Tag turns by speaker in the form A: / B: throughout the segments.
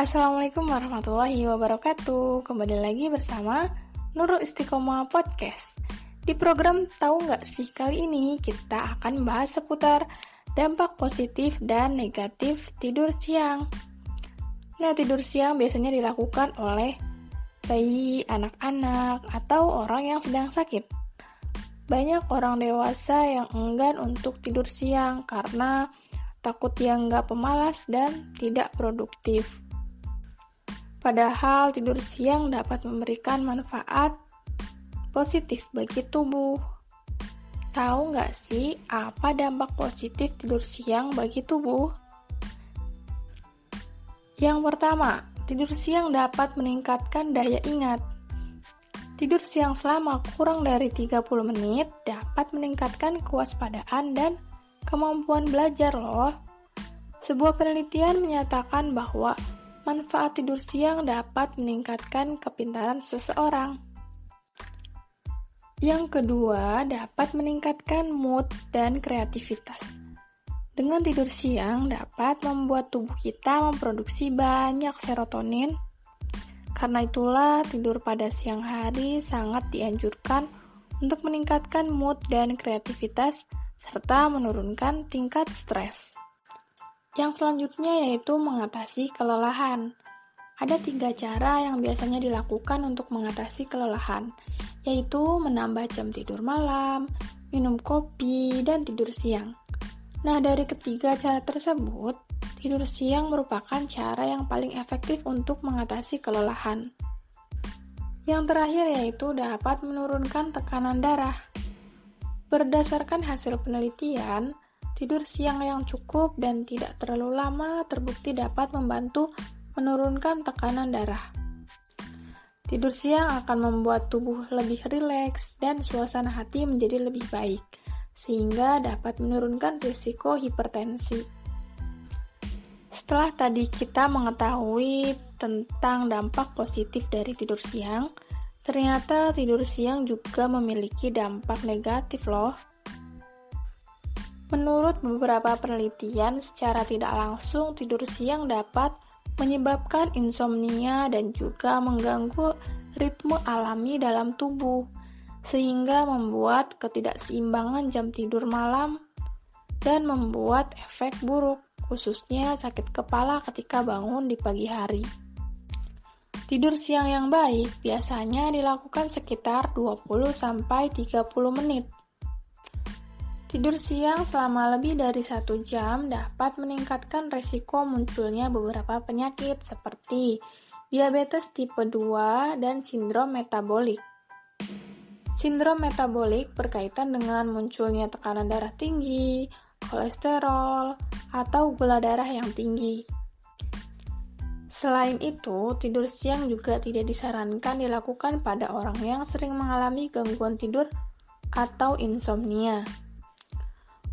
A: Assalamualaikum warahmatullahi wabarakatuh. Kembali lagi bersama Nurul Istiqomah Podcast. Di program Tahu Nggak Sih kali ini kita akan bahas seputar dampak positif dan negatif tidur siang. Nah tidur siang biasanya dilakukan oleh bayi, anak-anak, atau orang yang sedang sakit. Banyak orang dewasa yang enggan untuk tidur siang karena takut yang nggak pemalas dan tidak produktif. Padahal tidur siang dapat memberikan manfaat positif bagi tubuh. Tahu nggak sih apa dampak positif tidur siang bagi tubuh? Yang pertama, tidur siang dapat meningkatkan daya ingat. Tidur siang selama kurang dari 30 menit dapat meningkatkan kewaspadaan dan kemampuan belajar loh. Sebuah penelitian menyatakan bahwa manfaat tidur siang dapat meningkatkan kepintaran seseorang. Yang kedua, dapat meningkatkan mood dan kreativitas. Dengan tidur siang dapat membuat tubuh kita memproduksi banyak serotonin. Karena itulah tidur pada siang hari sangat dianjurkan untuk meningkatkan mood dan kreativitas serta menurunkan tingkat stres. Yang selanjutnya yaitu mengatasi kelelahan. Ada tiga cara yang biasanya dilakukan untuk mengatasi kelelahan, yaitu menambah jam tidur malam, minum kopi, dan tidur siang. Nah, dari ketiga cara tersebut, tidur siang merupakan cara yang paling efektif untuk mengatasi kelelahan. Yang terakhir yaitu dapat menurunkan tekanan darah. Berdasarkan hasil penelitian, tidur siang yang cukup dan tidak terlalu lama terbukti dapat membantu menurunkan tekanan darah. Tidur siang akan membuat tubuh lebih rileks dan suasana hati menjadi lebih baik, sehingga dapat menurunkan risiko hipertensi. Setelah tadi kita mengetahui tentang dampak positif dari tidur siang, Ternyata tidur siang juga memiliki dampak negatif loh. Menurut beberapa penelitian, secara tidak langsung tidur siang dapat menyebabkan insomnia dan juga mengganggu ritme alami dalam tubuh, sehingga membuat ketidakseimbangan jam tidur malam dan membuat efek buruk, khususnya sakit kepala ketika bangun di pagi hari. Tidur siang yang baik biasanya dilakukan sekitar 20-30 menit. Tidur siang selama lebih dari satu jam dapat meningkatkan resiko munculnya beberapa penyakit seperti diabetes tipe 2 dan sindrom metabolik. Sindrom metabolik berkaitan dengan munculnya tekanan darah tinggi, kolesterol, atau gula darah yang tinggi. Selain itu, tidur siang juga tidak disarankan dilakukan pada orang yang sering mengalami gangguan tidur atau insomnia.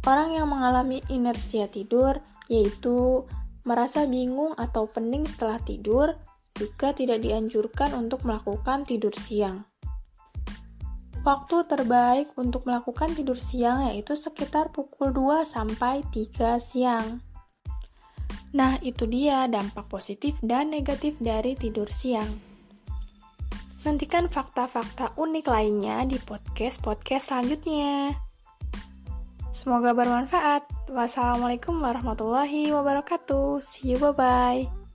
A: Orang yang mengalami inersia tidur, yaitu merasa bingung atau pening setelah tidur, juga tidak dianjurkan untuk melakukan tidur siang. Waktu terbaik untuk melakukan tidur siang yaitu sekitar pukul 2 sampai 3 siang. Nah, itu dia dampak positif dan negatif dari tidur siang. Nantikan fakta-fakta unik lainnya di podcast-podcast selanjutnya. Semoga bermanfaat. Wassalamualaikum warahmatullahi wabarakatuh. See you, bye-bye.